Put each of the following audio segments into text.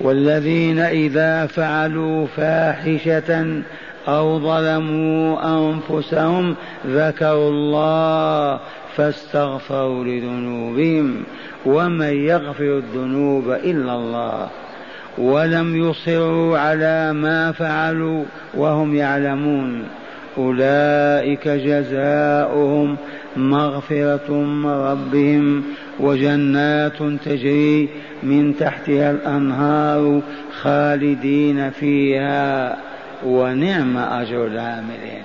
والذين إذا فعلوا فاحشة أو ظلموا أنفسهم ذكروا الله فاستغفروا لذنوبهم ومن يغفر الذنوب إلا الله ولم يصروا على ما فعلوا وهم يعلمون أولئك جزاؤهم مغفرة من ربهم وجنات تجري من تحتها الأنهار خالدين فيها ونعم أجر العاملين.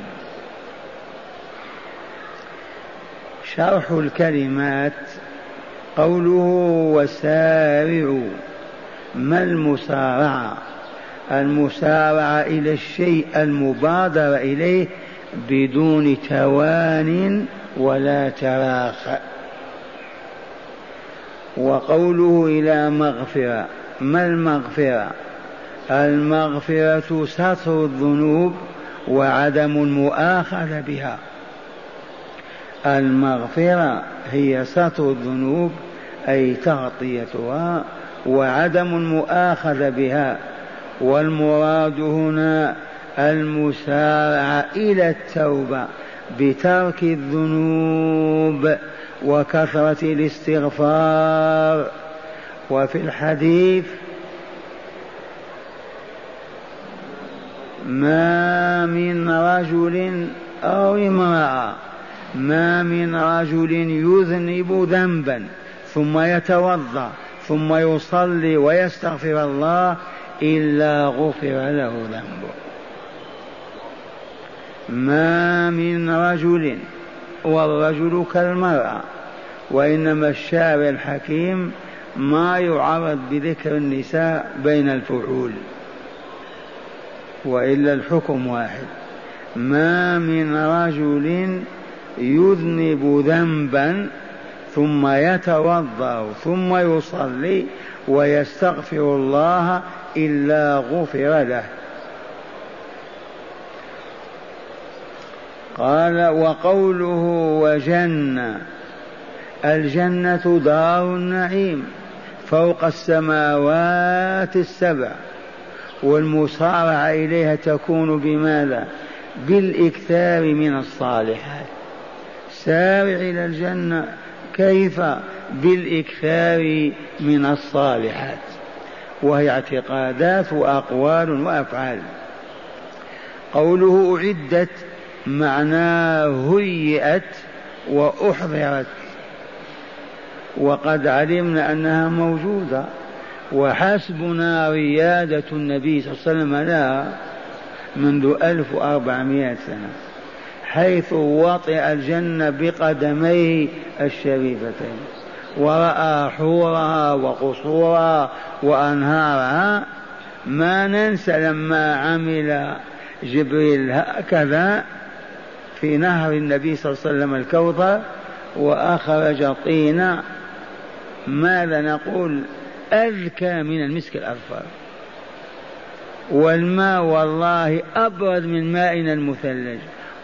شرح الكلمات قوله وسارعوا ما المسارعة؟ المسارعة إلى الشيء المبادرة إليه بدون توان ولا تراخى وقوله إلى مغفرة. ما المغفرة؟ المغفرة ستر الذنوب وعدم المؤاخذة بها. المغفرة هي ستر الذنوب أي تغطيتها وعدم المؤاخذة بها. والمراد هنا المسارعة إلى التوبة بترك الذنوب وكثرة الاستغفار. وفي الحديث ما من رجل أو امرأة ما من رجل يذنب ذنبا ثم يتوضأ ثم يصلي ويستغفر الله إلا غفر له ذنبه. ما من رجل والرجل كالمرأة وإنما الشارع الحكيم ما يعرض بذكر النساء بين الفعول وإلا الحكم واحد. ما من رجل يذنب ذنبا ثم يتوضأ ثم يصلي ويستغفر الله إلا غفر له. قال وقوله وجنة الجنة دار النعيم فوق السماوات السبع والمسارعة إليها تكون بماذا؟ بالإكثار من الصالحات سارع إلى الجنة كيف؟ بالإكثار من الصالحات وهي اعتقادات وأقوال وأفعال قوله أعدت معناه هيئت وأحضرت. وقد علمنا أنها موجودة. وحسبنا ريادة النبي صلى الله عليه وسلم لها منذ ألف وأربعمائة سنة حيث وطئ الجنة بقدميه الشريفتين. ورأى حورها وقصورها وأنهارها. ما ننسى لما عمل جبريل هكذا في نهر النبي صلى الله عليه وسلم الكوثر وأخرج طينا. ماذا نقول؟ أذكى من المسك الأظفر. والماء والله أبرد من مائنا المثلج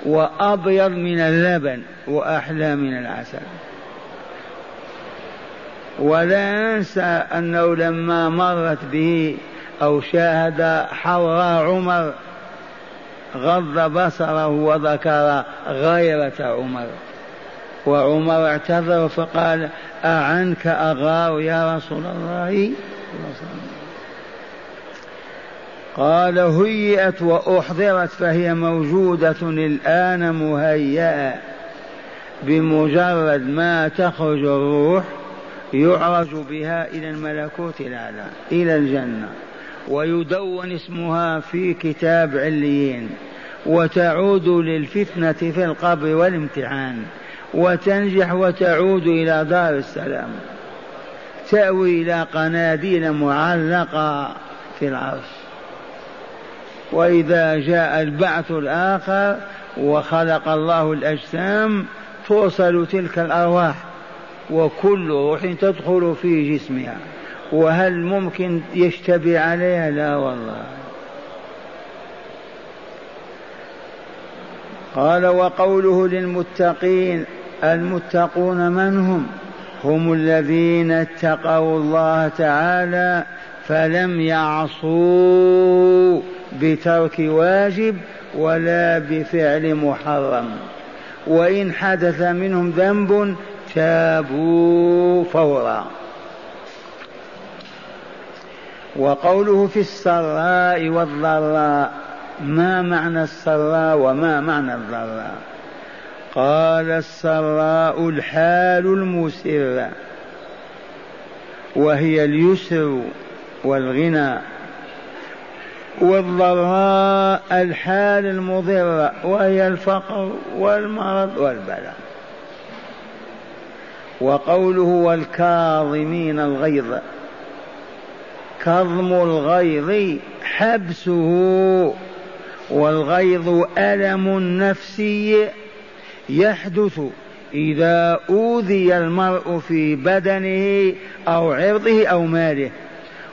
وأبيض من اللبن وأحلى من العسل. ولا ننسى أنه لما مرت به أو شاهد حوراء عمر غض بصره وذكر غيرة عمر. وعمر اعتذر فقال أعنك أغار يا رسول الله؟ قال هيئت وأحضرت فهي موجودة الآن مهيئة. بمجرد ما تخرج الروح يعرج بها إلى الملكوت الأعلى إلى الجنة ويدون اسمها في كتاب عليين. وتعود للفتنة في القبر والامتحان وتنجح وتعود إلى دار السلام. تأوي إلى قناديل معلقة في العرش. وإذا جاء البعث الآخر وخلق الله الأجسام توصل تلك الأرواح وكل روح تدخل في جسمها. وهل ممكن يشتبه عليها؟ لا والله. قال وقوله للمتقين المتقون من هم؟ هم الذين اتقوا الله تعالى فلم يعصوا بترك واجب ولا بفعل محرم. وإن حدث منهم ذنب تابوا فورا. وقوله في السراء والضراء ما معنى السراء وما معنى الضراء؟ قال السراء الحال المسرة وهي اليسر والغنى والضراء الحال المضرة وهي الفقر والمرض والبلاء. وقوله والكاظمين الغيظ كظم الغيظ حبسه والغيظ ألم نفسي يحدث إذا أوذي المرء في بدنه أو عرضه أو ماله.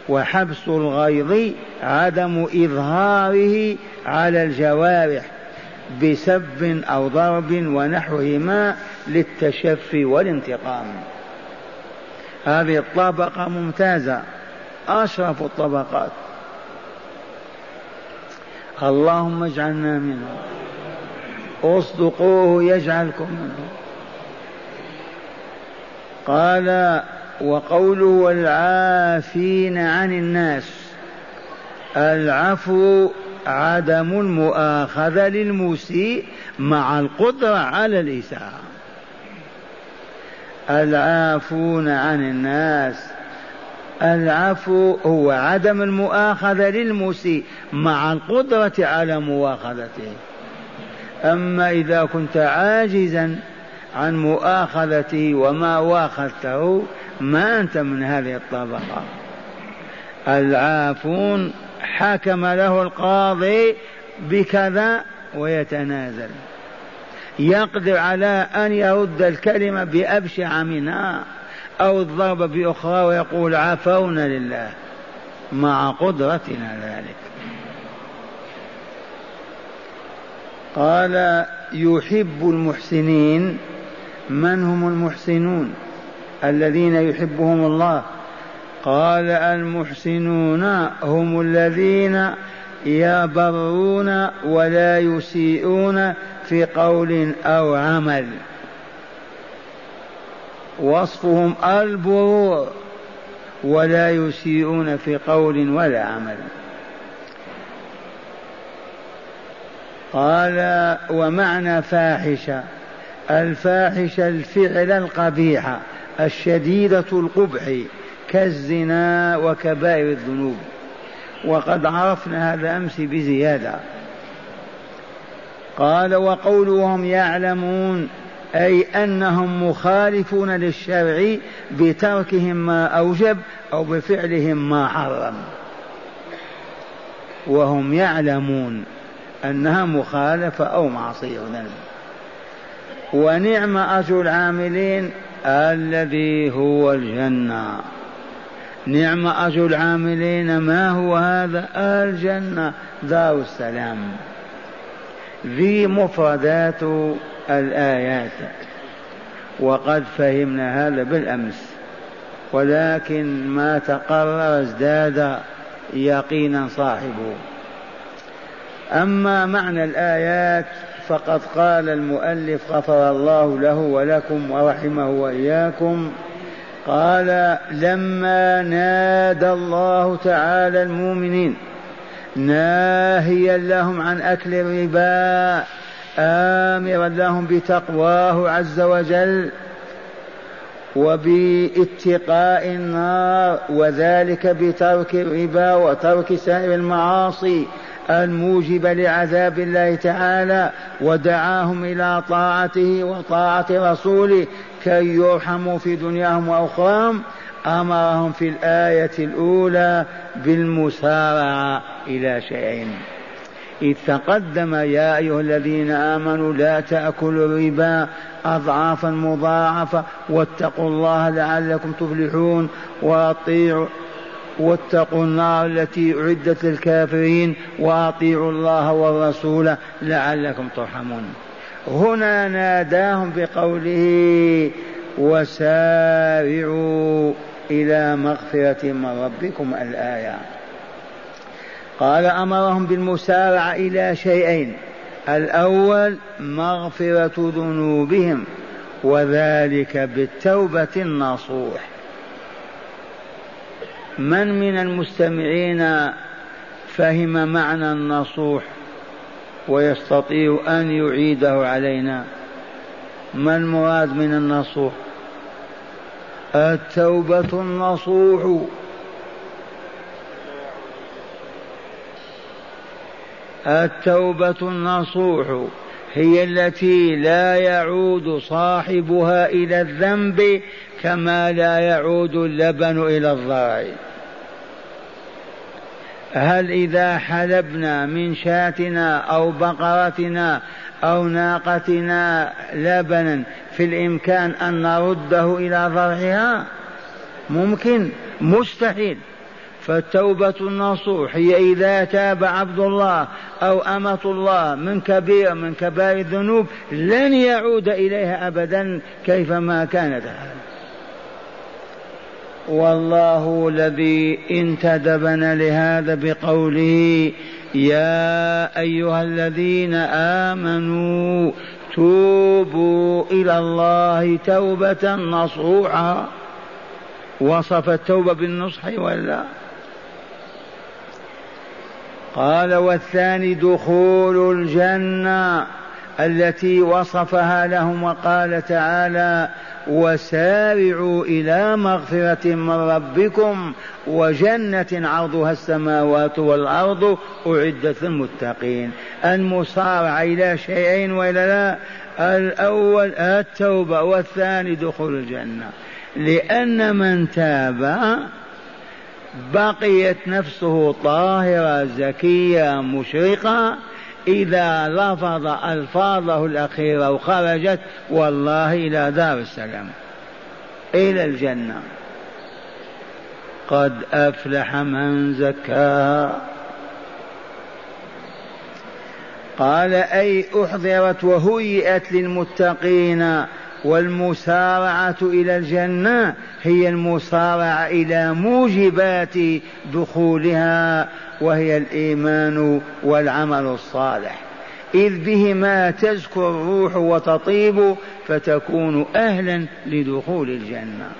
وحبس الغيظ عدم إظهاره على الجوارح بسب أو ضرب ونحوهما للتشفي والانتقام. هذه الطبقة ممتازة أشرف الطبقات. اللهم اجعلنا منهم. اصدقوه يجعلكم منه قال وقوله والعافين عن الناس. العفو عدم المؤاخذة للمسيء مع القدرة على الإساءة العافون عن الناس العفو هو عدم المؤاخذة للمسيء مع القدرة على مؤاخذته أما إذا كنت عاجزا عن مؤاخذته وما واخذته ما أنت من هذه الطبقة. العافون حكم له القاضي بكذا ويتنازل. يقدر على أن يرد الكلمة بأبشع منها. أو الضرب بأخرى ويقول عفونا لله مع قدرتنا ذلك. قال يحب المحسنين من هم المحسنون؟ الذين يحبهم الله. قال المحسنون هم الذين يبرون ولا يسيئون في قول أو عمل. وصفهم البرور ولا يسيئون في قول ولا عمل. قال ومعنى فاحشة الفاحشة الفعل القبيح الشديدة القبح كالزنا وكبائر الذنوب. وقد عرفنا هذا أمس بزيادة. قال وقولهم يعلمون أي أنهم مخالفون للشرع بتركهم ما أوجب أو بفعلهم ما حرم. وهم يعلمون أنها مخالفة أو معصية. ذنب ونعم أجر العاملين الذي هو الجنة. نعم أجر العاملين ما هو هذا؟ الجنة دار السلام. ذي مفردات الآيات. وقد فهمنا هذا بالأمس. ولكن ما تقرر ازداد يقينا صاحبه. أما معنى الآيات فقد قال المؤلف غفر الله له ولكم ورحمه وإياكم قال لما نادى الله تعالى المؤمنين ناهيا لهم عن أكل الربا آمرا لهم بتقواه عز وجل وباتقاء النار وذلك بترك الربا وترك سائر المعاصي الموجبة لعذاب الله تعالى ودعاهم إلى طاعته وطاعة رسوله كي يرحموا في دنياهم وأخراهم. أمرهم في الآية الأولى بالمسارعة إلى شيئين إذ تقدم يا أيها الذين آمنوا لا تأكلوا الربا أضعافا مضاعفة واتقوا الله لعلكم تفلحون وأطيعوا واتقوا النار التي أعدت للكافرين وأطيعوا الله والرسول لعلكم ترحمون. هنا ناداهم بقوله وسارعوا إلى مغفرة من ربكم الآية. قال أمرهم بالمسارعة إلى شيئين. الأول مغفرة ذنوبهم وذلك بالتوبة النصوح. من من المستمعين فهم معنى النصوح ويستطيع أن يعيده علينا؟ ما المراد من النصوح؟ التوبة النصوح. التوبة النصوح هي التي لا يعود صاحبها إلى الذنب كما لا يعود اللبن إلى الضرع هل إذا حلبنا من شاتنا أو بقرتنا أو ناقتنا لبنا في الإمكان أن نرده إلى ضرعها؟ ممكن مستحيل. فالتوبة النصوح هي إذا تاب عبد الله أو أمة الله من كبير من كبائر الذنوب لن يعود إليها أبدا كيفما كانت. والله الذي انتدبنا لهذا بقوله يا أيها الذين آمنوا توبوا إلى الله توبة نصوحا وصف التوبة بالنصح ولا؟ قال والثاني دخول الجنة التي وصفها لهم وقال تعالى وسارعوا إلى مغفرة من ربكم وجنة عرضها السماوات والأرض أعدت للمتقين. المصارعة إلى شيئين وإلا لا؟ الأول التوبة والثاني دخول الجنة. لأن من تاب بقيت نفسه طاهرة زكية مشرقة. إذا لفظ ألفاظه الأخيرة وخرجت والله إلى دار السلام إلى الجنة. قد أفلح من زكاها. قال أي أحضرت وهيئت للمتقين. والمسارعة إلى الجنة هي المسارعة إلى موجبات دخولها وهي الإيمان والعمل الصالح. إذ بهما تزكو الروح وتطيب فتكون أهلا لدخول الجنة.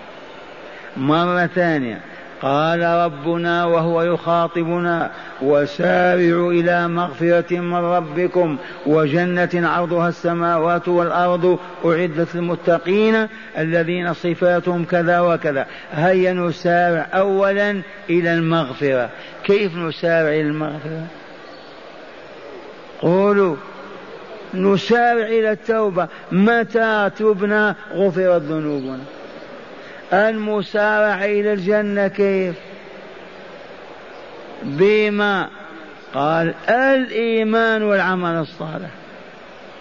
مرة ثانية قال ربنا وهو يخاطبنا وسارعوا إلى مغفرة من ربكم وجنة عرضها السماوات والأرض أعدت للمتقين الذين صفاتهم كذا وكذا. هيا نسارع أولا إلى المغفرة. كيف نسارع إلى المغفرة؟ قولوا. نسارع إلى التوبة. متى تبنى؟ غفرت ذنوبنا. المسارعة إلى الجنة كيف؟ بما قال الإيمان والعمل الصالح.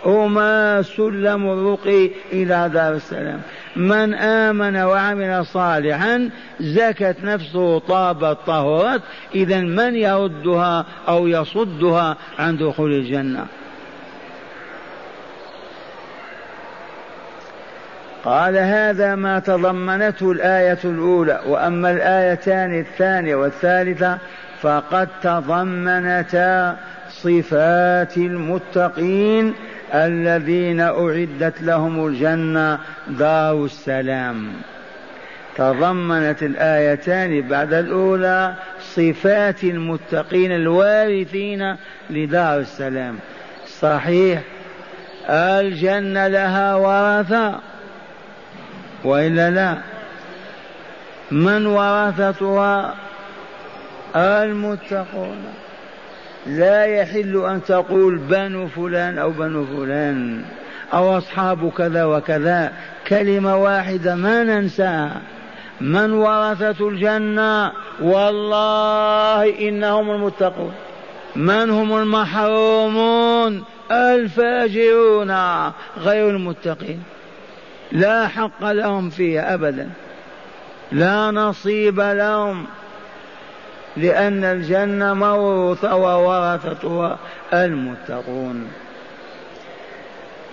هما سلم الرقي إلى دار السلام. من آمن وعمل صالحا زكت نفسه طابت طهرت إذا من يردها أو يصدها عن دخول الجنة؟ قال هذا ما تضمنته الآية الأولى وأما الآيتان الثانية والثالثة فقد تضمنتا صفات المتقين الذين أعدت لهم الجنة دار السلام. تضمنت الآيتان بعد الأولى صفات المتقين الوارثين لدار السلام. صحيح الجنة لها ورثة وإلا لا. من ورثتها المتقون. لا يحل أن تقول بنو فلان أو بنو فلان أو أصحاب كذا وكذا. كلمة واحدة ما ننساها. من ورثة الجنة والله إنهم المتقون. من هم المحرومون؟ الفاجرون غير المتقين. لا حق لهم فيها أبدا. لا نصيب لهم لأن الجنة موروثة وورثتها المتقون.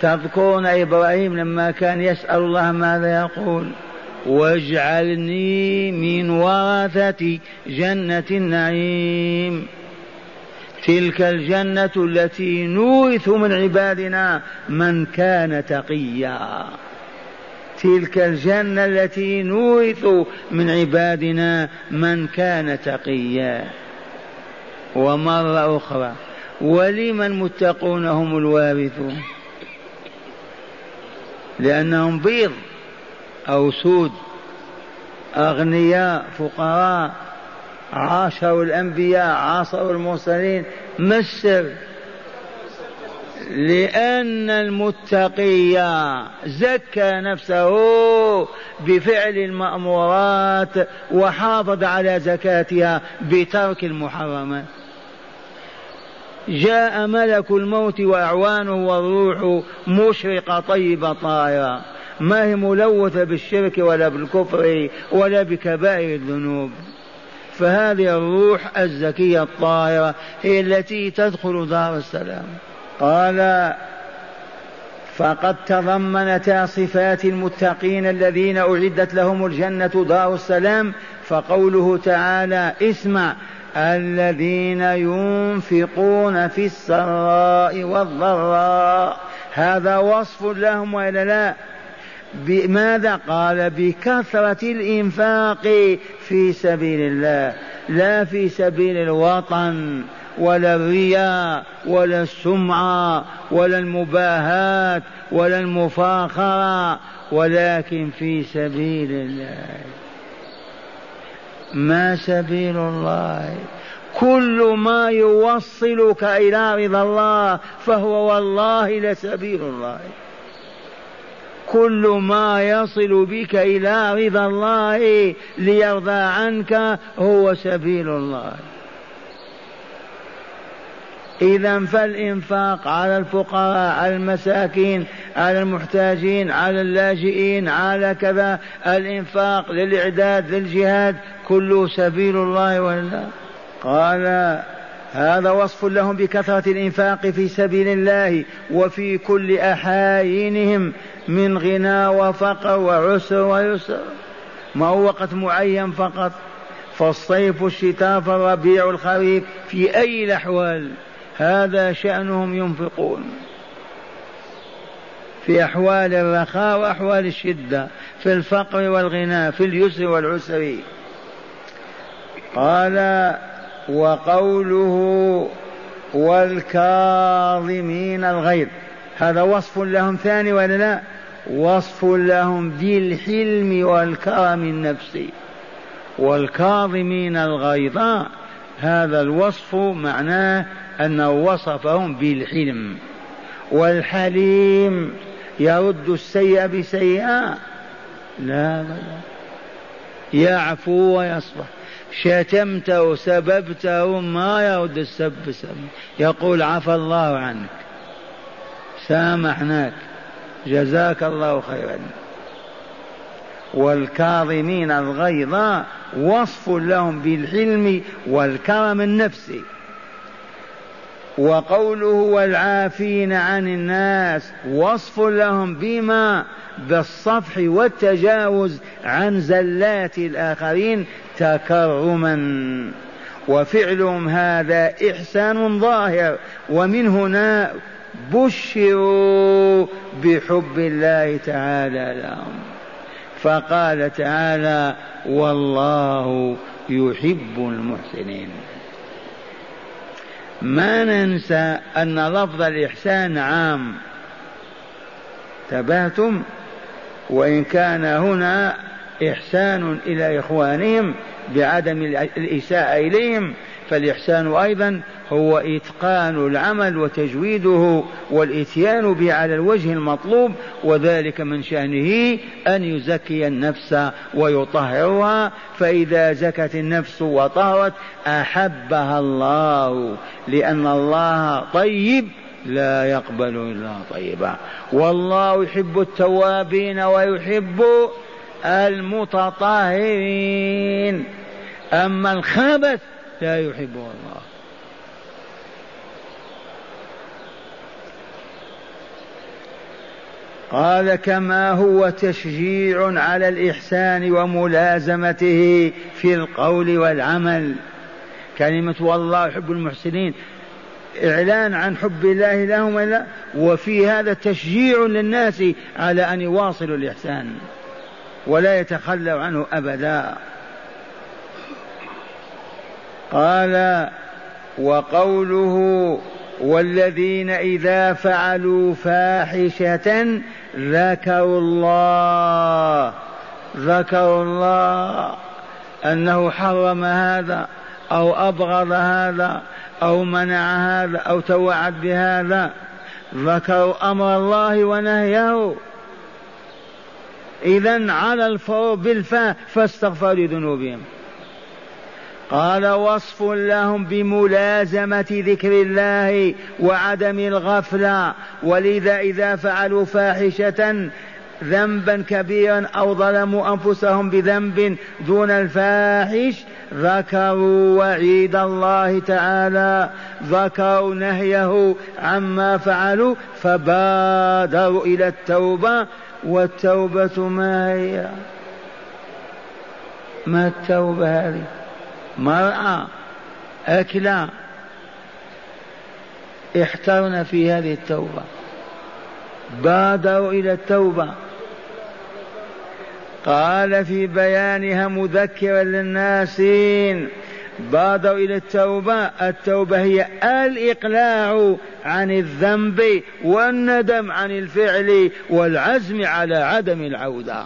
تذكرون إبراهيم لما كان يسأل الله ماذا يقول؟ واجعلني من ورثة جنة النعيم. تلك الجنة التي نورث من عبادنا من كان تقيا. تلك الجنة التي نورث من عبادنا من كان تقيا. ومرة أخرى ولمن متقون هم الوارثون؟ لأنهم بيض أو سود أغنياء فقراء عاشروا الأنبياء عاصروا المرسلين ما السر؟ لأن المتقي زكى نفسه بفعل المأمورات وحافظ على زكاتها بترك المحرمات جاء ملك الموت وأعوانه والروح مشرقة طيبة طائرة ما هي ملوثة بالشرك ولا بالكفر ولا بكبائر الذنوب. فهذه الروح الزكية الطاهرة هي التي تدخل دار السلام. قال فقد تضمنتا صفات المتقين الذين أعدت لهم الجنة دار السلام فقوله تعالى اسمع الذين ينفقون في السراء والضراء. هذا وصف لهم وإلا لا؟ بماذا؟ قال بكثرة الإنفاق في سبيل الله لا في سبيل الوطن. ولا الرياء ولا السمعة ولا المباهاة ولا المفاخرة ولكن في سبيل الله. ما سبيل الله؟ كل ما يوصلك إلى رضا الله فهو والله لسبيل الله. كل ما يصل بك إلى رضا الله ليرضى عنك هو سبيل الله. إذا فالإنفاق على الفقراء على المساكين على المحتاجين على اللاجئين على كذا. الإنفاق للإعداد للجهاد كله سبيل الله ولا قال هذا وصف لهم بكثرة الإنفاق في سبيل الله وفي كل أحايينهم من غنى وفقر وعسر ويسر. ما هو وقت معين فقط؟ فالصيف الشتاء فالربيع الخريف في أي الأحوال؟ هذا شأنهم ينفقون في أحوال الرخاء وأحوال الشدة في الفقر والغنى في اليسر والعسر. قال وقوله والكاظمين الغيظ. هذا وصف لهم ثاني ولا لا؟ وصف لهم بالحلم والكرم النفسي. والكاظمين الغيظ. هذا الوصف معناه أنه وصفهم بالحلم والحليم يرد السيء بسيئة لا لا يعفو ويصفح شتمته سببته ما يرد السب سب يقول عفى الله عنك. سامحناك. جزاك الله خيرا. والكاظمين الغيظ وصف لهم بالحلم والكرم النفسي. وقوله والعافين عن الناس وصف لهم بما بالصفح والتجاوز عن زلات الآخرين تكرما. وفعلهم هذا إحسان ظاهر ومن هنا بشروا بحب الله تعالى لهم. فقال تعالى والله يحب المحسنين. ما ننسى أن لفظ الإحسان عام. تبهتم؟ وإن كان هنا إحسان إلى إخوانهم بعدم الإساءة إليهم فالإحسان أيضا هو إتقان العمل وتجويده والإتيان به على الوجه المطلوب وذلك من شأنه أن يزكي النفس ويطهرها. فإذا زكت النفس وطهرت أحبها الله لأن الله طيب لا يقبل إلا طيبا. والله يحب التوابين ويحب المتطهرين. أما الخبث لا يحبه الله. قال كما هو تشجيع على الإحسان وملازمته في القول والعمل. كلمة والله يحب المحسنين. إعلان عن حب الله لهم لا وفي هذا تشجيع للناس على أن يواصلوا الإحسان. ولا يتخلوا عنه أبدا. قال وقوله والذين إذا فعلوا فاحشة ذكروا الله ذكروا الله أنه حرم هذا أو أبغض هذا أو منع هذا أو توعد بهذا. ذكروا أمر الله ونهيه. إذا على الفور بالفاء فاستغفروا لذنوبهم. قال وصف لهم بملازمة ذكر الله وعدم الغفلة. ولذا إذا فعلوا فاحشة ذنبا كبيرا أو ظلموا أنفسهم بذنب دون الفاحش ذكروا وعيد الله تعالى. ذكروا نهيه عما فعلوا فبادروا إلى التوبة. والتوبة ما هي؟ ما التوبة هذه؟ مرأة أكلة احترنا في هذه التوبة. بادروا إلى التوبة. قال في بيانها مذكرا للناسين بادروا إلى التوبة. التوبة هي الإقلاع عن الذنب والندم عن الفعل والعزم على عدم العودة.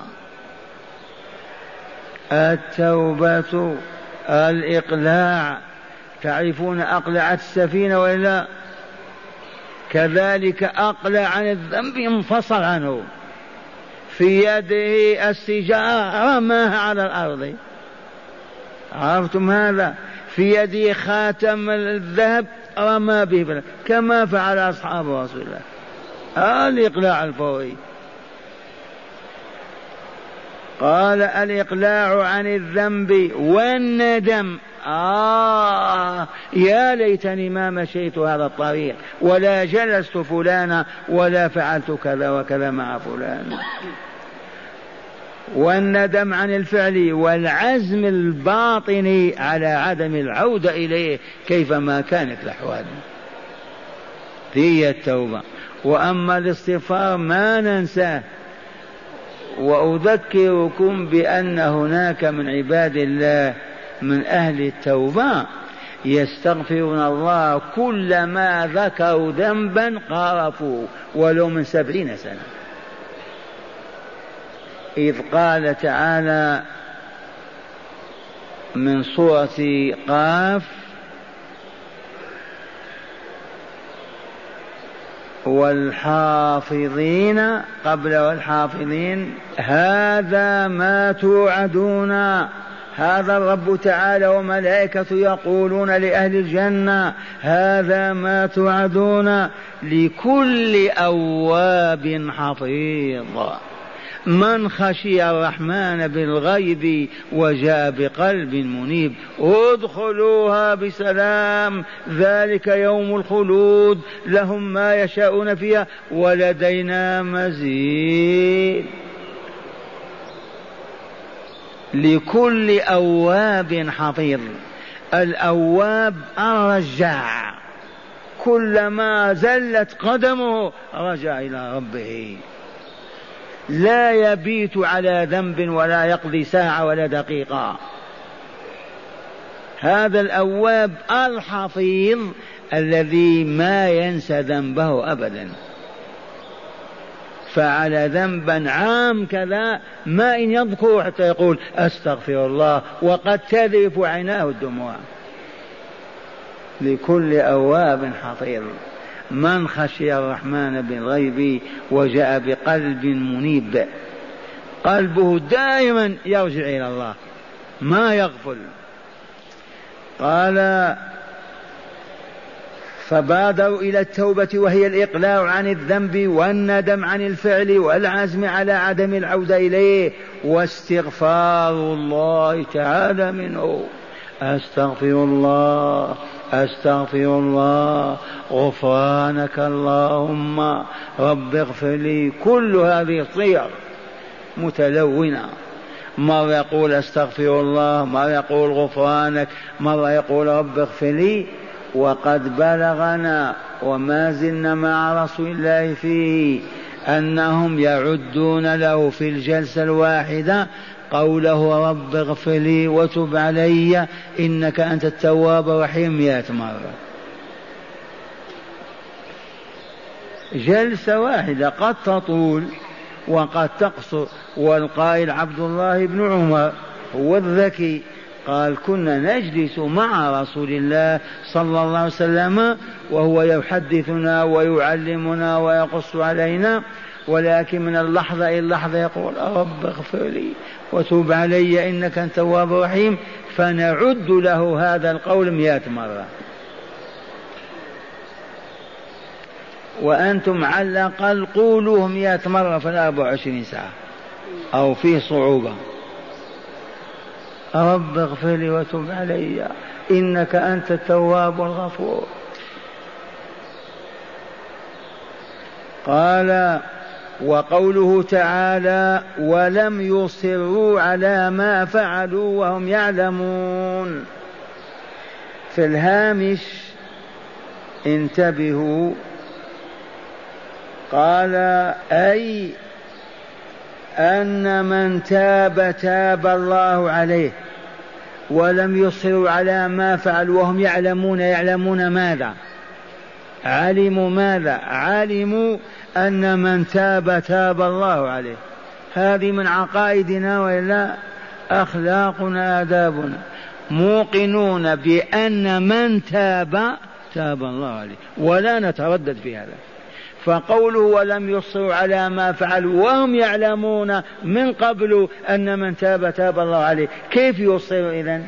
التوبة الإقلاع تعرفون أقلعت السفينة ولا كذلك أقلع عن الذنب انفصل عنه. في يده السجارة رماها على الأرض؟ عرفتم هذا؟ في يده خاتم الذهب رمى به كما فعل أصحاب رسول الله. الإقلاع الفوري. قال الإقلاع عن الذنب والندم. آه يا ليتني ما مشيت هذا الطريق ولا جلست فلانا ولا فعلت كذا وكذا مع فلان. والندم عن الفعل والعزم الباطني على عدم العودة إليه كيفما كانت الأحوال. هي التوبة. وأما الاستغفار ما ننساه. وأذكركم بأن هناك من عباد الله من أهل التوبة يستغفرون الله كلما ذكروا ذنبا قارفوه ولو من سبعين سنة. إذ قال تعالى من سورة قاف والحافظين قبل والحافظين هذا ما توعدون. هذا الرب تعالى وملائكة يقولون لأهل الجنة هذا ما توعدون لكل أواب حفيظ. من خشي الرحمن بالغيب وجاء بقلب منيب. ادخلوها بسلام ذلك يوم الخلود. لهم ما يشاءون فيها ولدينا مزيد. لكل أواب حفيظ. الأواب الرجاع. كلما زلت قدمه رجع إلى ربه. لا يبيت على ذنب ولا يقضي ساعة ولا دقيقة. هذا الأواب الحفيظ الذي ما ينسى ذنبه أبدا. فعل ذنبا عام كذا ما إن يذكر حتى يقول أستغفر الله وقد تذرف عيناه الدموع. لكل أواب حفيظ. من خشي الرحمن بالغيب وجاء بقلب منيب. قلبه دائما يرجع إلى الله ما يغفل. قال فبادروا إلى التوبة وهي الإقلاع عن الذنب والندم عن الفعل والعزم على عدم العودة إليه واستغفار الله تعالى منه. أستغفر الله. أستغفر الله غفرانك اللهم رب اغفر لي. كل هذه الصيغ متلونة. مرة يقول أستغفر الله مرة يقول غفرانك مرة يقول رب اغفر لي. وقد بلغنا وما زلنا مع رسول الله فيه أنهم يعدون له في الجلسة الواحدة قوله رب اغفر لي وتب علي إنك أنت التواب الرحيم. مئة مرة جلسة واحدة قد تطول وقد تقصر. والقائل عبد الله بن عمر هو الذكي. قال كنا نجلس مع رسول الله صلى الله عليه وسلم وهو يحدثنا ويعلمنا ويقص علينا. ولكن من اللحظة إلى اللحظة يقول رب اغفر لي وتوب علي إنك أنت التواب الرحيم فنعد له هذا القول مئة مرة. وأنتم على الأقل قولوه مئة مرة في الأربع وعشرين ساعة أو فيه صعوبة. رب اغفر لي وتب علي إنك أنت التواب الغفور. قال وقوله تعالى ولم يصروا على ما فعلوا وهم يعلمون في الهامش انتبهوا قال أي أن من تاب تاب الله عليه ولم يصروا على ما فعلوا وهم يعلمون يعلمون ماذا علموا ماذا؟ علموا أن من تاب تاب الله عليه. هذه من عقائدنا وإلا أخلاقنا آدابنا. موقنون بأن من تاب تاب الله عليه. ولا نتردد في هذا. فقوله ولم يصروا على ما فعلوا وهم يعلمون من قبل أن من تاب تاب الله عليه. كيف يصر إذن؟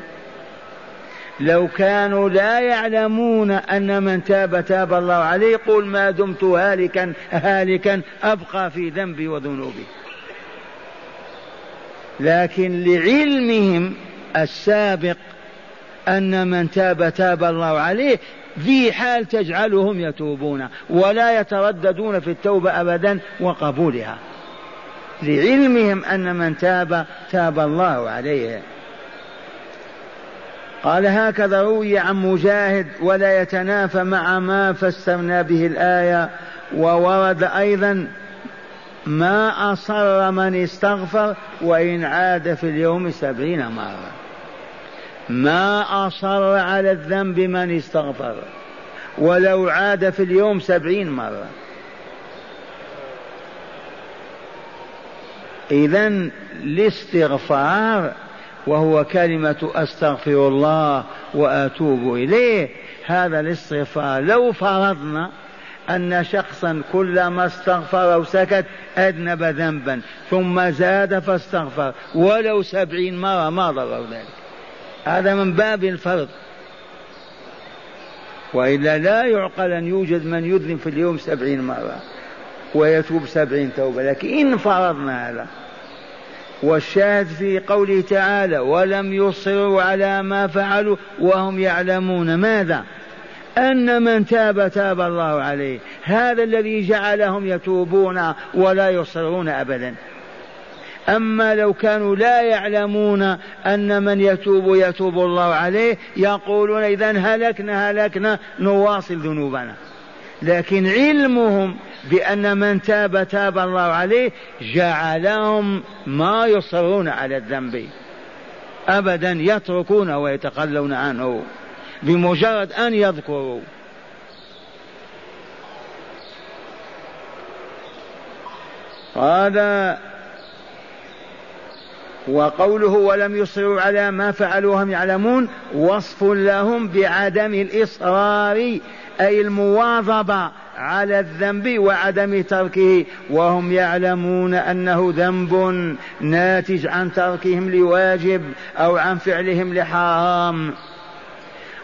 لو كانوا لا يعلمون أن من تاب تاب الله عليه قل ما دمت هالكا هالكا أبقى في ذنبي وذنوبي. لكن لعلمهم السابق أن من تاب تاب الله عليه ذي حال تجعلهم يتوبون ولا يترددون في التوبة أبدا وقبولها. لعلمهم أن من تاب تاب الله عليه. قال هكذا روي عن مجاهد ولا يتنافى مع ما فسرنا به الآية وورد أيضا ما أصر من استغفر وإن عاد في اليوم سبعين مرة. ما أصر على الذنب من استغفر ولو عاد في اليوم سبعين مرة. إذا الاستغفار وهو كلمة أستغفر الله وأتوب إليه. هذا الاستغفار لو فرضنا أن شخصا كلما استغفر أو سكت أذنب ذنبا ثم زاد فاستغفر ولو سبعين مرة ما ضر ذلك. هذا من باب الفرض. وإلا لا يعقل أن يوجد من يذنب في اليوم سبعين مرة ويتوب سبعين توبة لكن إن فرضنا هذا والشاهد في قوله تعالى ولم يصروا على ما فعلوا وهم يعلمون ماذا؟ أن من تاب تاب الله عليه هذا الذي جعلهم يتوبون ولا يصرون أبدا. أما لو كانوا لا يعلمون أن من يتوب يتوب الله عليه يقولون إذا هلكنا هلكنا نواصل ذنوبنا. لكن علمهم بأن من تاب تاب الله عليه جعلهم ما يصرون على الذنب. أبدا يتركون ويتخلون عنه بمجرد أن يذكروا. قال وقوله ولم يصروا على ما فعلوا هم يعلمون وصف لهم بعدم الإصرار أي المواظبة على الذنب وعدم تركه وهم يعلمون أنه ذنب ناتج عن تركهم لواجب أو عن فعلهم لحرام.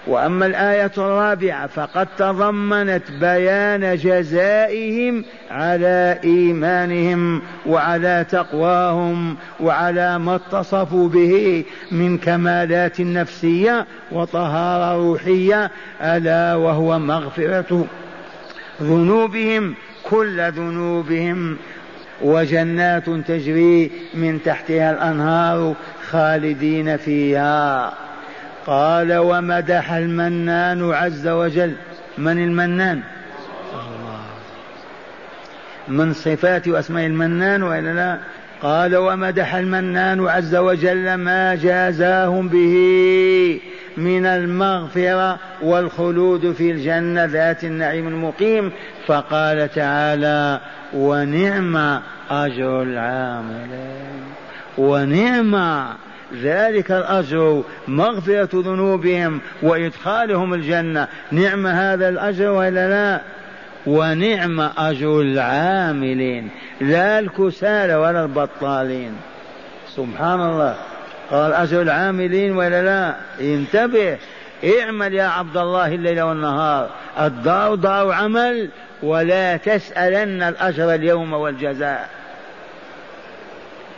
وأما الآية الرابعة فقد تضمنت بيان جزائهم على إيمانهم وعلى تقواهم وعلى ما اتصفوا به من كمالات نفسية وطهارة روحية ألا وهو مغفرة ذنوبهم كل ذنوبهم. وجنات تجري من تحتها الأنهار خالدين فيها. قال ومدح المنان عز وجل. من المنان؟ من صفات واسماء المنان وإلا لا؟ قال ومدح المنان عز وجل ما جازاهم به من المغفرة والخلود في الجنة ذات النعيم المقيم. فقال تعالى ونعم أجر العاملين. ونعم ذلك الأجر مغفرة ذنوبهم وإدخالهم الجنة. نعم هذا الأجر ولا لا؟ ونعم أجر العاملين لا الكسالى ولا البطالين. سبحان الله. قال أجر العاملين ولا لا؟ انتبه. اعمل يا عبد الله الليل والنهار. الدار دار عمل ولا تسألن الأجر اليوم والجزاء.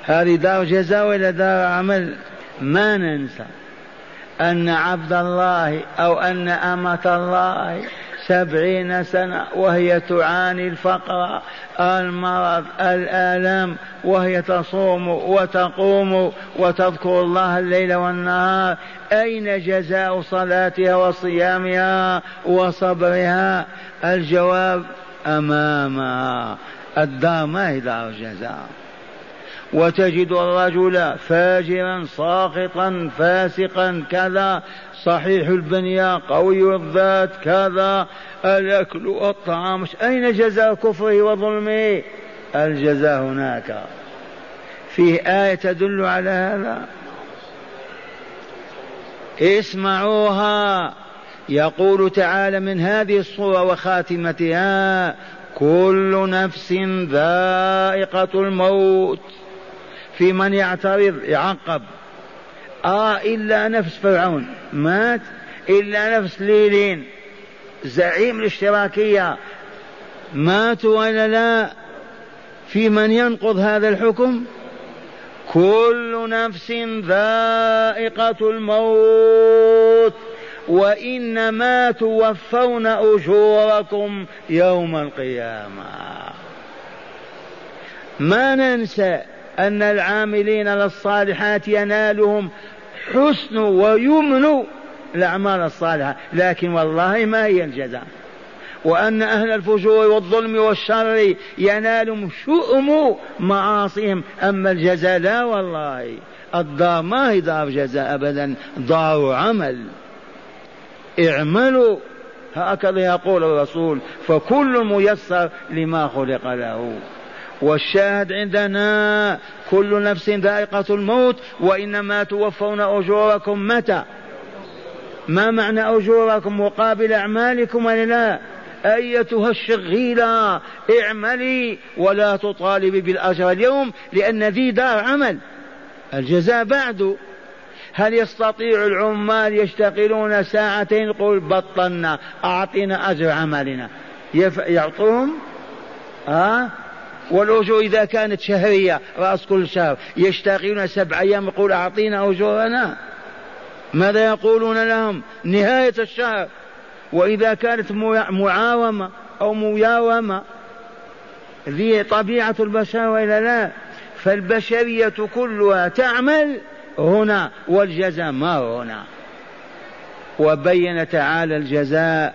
هذه دار جزاء ولا دار عمل؟ ما ننسى أن عبد الله أو أن أمة الله سبعين سنة وهي تعاني الفقر المرض الآلام وهي تصوم وتقوم وتذكر الله الليل والنهار. أين جزاء صلاتها وصيامها وصبرها؟ الجواب أمامها. الدار ما هي دار جزاء. وتجد الرجل فاجرا ساخطا فاسقا كذا. صحيح البنية قوي الذات كذا. الأكل والطعام. أين جزاء كفره وظلمه الجزاء هناك. فيه آية تدل على هذا. اسمعوها. يقول تعالى من هذه الصورة وخاتمتها كل نفس ذائقة الموت. في من يعترض يعقب. آه إلا نفس فرعون. مات إلا نفس ليلين. زعيم الاشتراكية. ماتوا ولا لا؟ في من ينقض هذا الحكم؟ كل نفس ذائقة الموت. وإنما توفون أجوركم يوم القيامة. ما ننسى أن العاملين للصالحات ينالهم حسن ويمن الأعمال الصالحة لكن والله ما هي الجزاء. وأن أهل الفجور والظلم والشر ينالهم شؤم معاصيهم أما الجزاء لا والله. الدار ما هي دار جزاء أبدا دار عمل. اعملوا هكذا يقول الرسول فكل ميسر لما خلق له. والشاهد عندنا كل نفس ذائقة الموت وإنما توفون أجوركم. متى؟ ما معنى أجوركم؟ مقابل أعمالكم ولا لا؟ أيتها الشغيلة اعملي ولا تطالبي بالأجر اليوم لأن ذي دار عمل. الجزاء بعد. هل يستطيع العمال يشتغلون ساعتين؟ يقول بطلنا أعطينا أجر عملنا. يعطوهم؟ ها والأجور إذا كانت شهرية رأس كل شهر. يشتغلون سبع أيام يقول أعطينا أجورنا. ماذا يقولون لهم؟ نهاية الشهر. وإذا كانت معاومة أو مياومة ذي طبيعة البشر وإلا لا؟ فالبشرية كلها تعمل هنا والجزاء ما هنا. وبين تعالى الجزاء